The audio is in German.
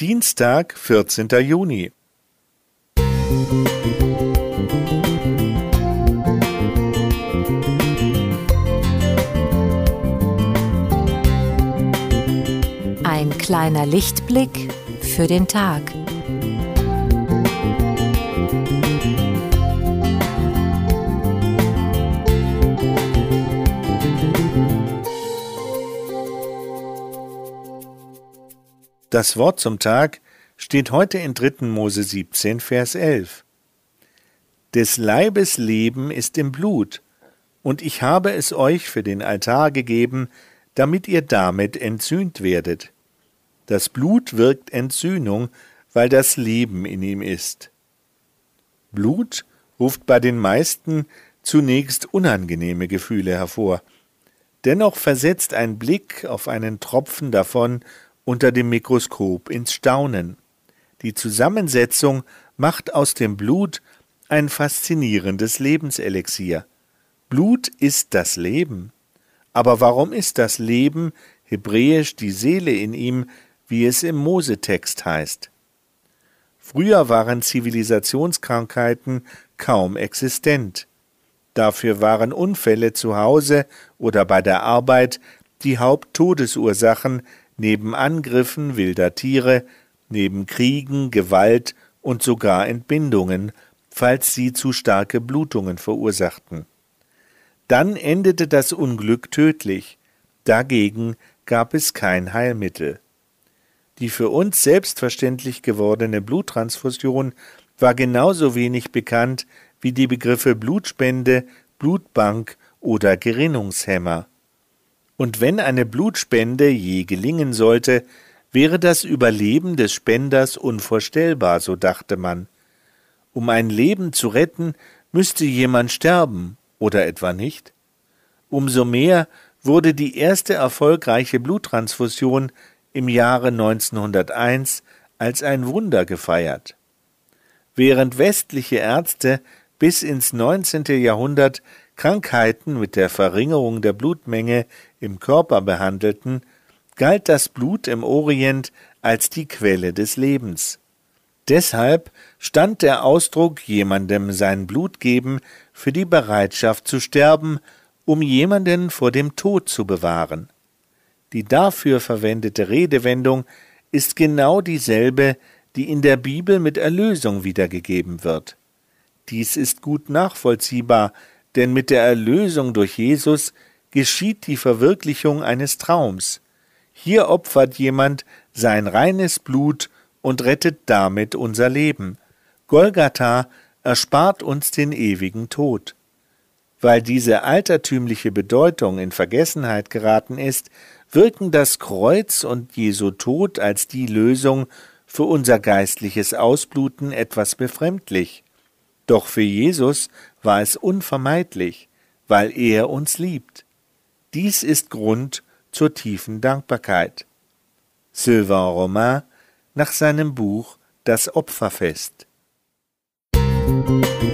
Dienstag, vierzehnter Juni. Ein kleiner Lichtblick für den Tag. Das Wort zum Tag steht heute in 3. Mose 17, Vers 11. Des Leibes Leben ist im Blut, und ich habe es euch für den Altar gegeben, damit ihr damit entzühnt werdet. Das Blut wirkt Entzündung, weil das Leben in ihm ist. Blut ruft bei den meisten zunächst unangenehme Gefühle hervor. Dennoch versetzt ein Blick auf einen Tropfen davon unter dem Mikroskop ins Staunen. Die Zusammensetzung macht aus dem Blut ein faszinierendes Lebenselixier. Blut ist das Leben. Aber warum ist das Leben, hebräisch die Seele in ihm, wie es im Mosetext heißt? Früher waren Zivilisationskrankheiten kaum existent. Dafür waren Unfälle zu Hause oder bei der Arbeit die Haupttodesursachen neben Angriffen wilder Tiere, neben Kriegen, Gewalt und sogar Entbindungen, falls sie zu starke Blutungen verursachten. Dann endete das Unglück tödlich, dagegen gab es kein Heilmittel. Die für uns selbstverständlich gewordene Bluttransfusion war genauso wenig bekannt wie die Begriffe Blutspende, Blutbank oder Gerinnungshemmer. Und wenn eine Blutspende je gelingen sollte, wäre das Überleben des Spenders unvorstellbar, so dachte man. Um ein Leben zu retten, müsste jemand sterben, oder etwa nicht? Umso mehr wurde die erste erfolgreiche Bluttransfusion im Jahre 1901 als ein Wunder gefeiert. Während westliche Ärzte bis ins 19. Jahrhundert Krankheiten mit der Verringerung der Blutmenge im Körper behandelten, galt das Blut im Orient als die Quelle des Lebens. Deshalb stand der Ausdruck jemandem sein Blut geben für die Bereitschaft zu sterben, um jemanden vor dem Tod zu bewahren. Die dafür verwendete Redewendung ist genau dieselbe, die in der Bibel mit Erlösung wiedergegeben wird. Dies ist gut nachvollziehbar, denn mit der Erlösung durch Jesus geschieht die Verwirklichung eines Traums. Hier opfert jemand sein reines Blut und rettet damit unser Leben. Golgatha erspart uns den ewigen Tod. Weil diese altertümliche Bedeutung in Vergessenheit geraten ist, wirken das Kreuz und Jesu Tod als die Lösung für unser geistliches Ausbluten etwas befremdlich. Doch für Jesus war es unvermeidlich, weil er uns liebt. Dies ist Grund zur tiefen Dankbarkeit. Sylvain Romain nach seinem Buch Das Opferfest. Musik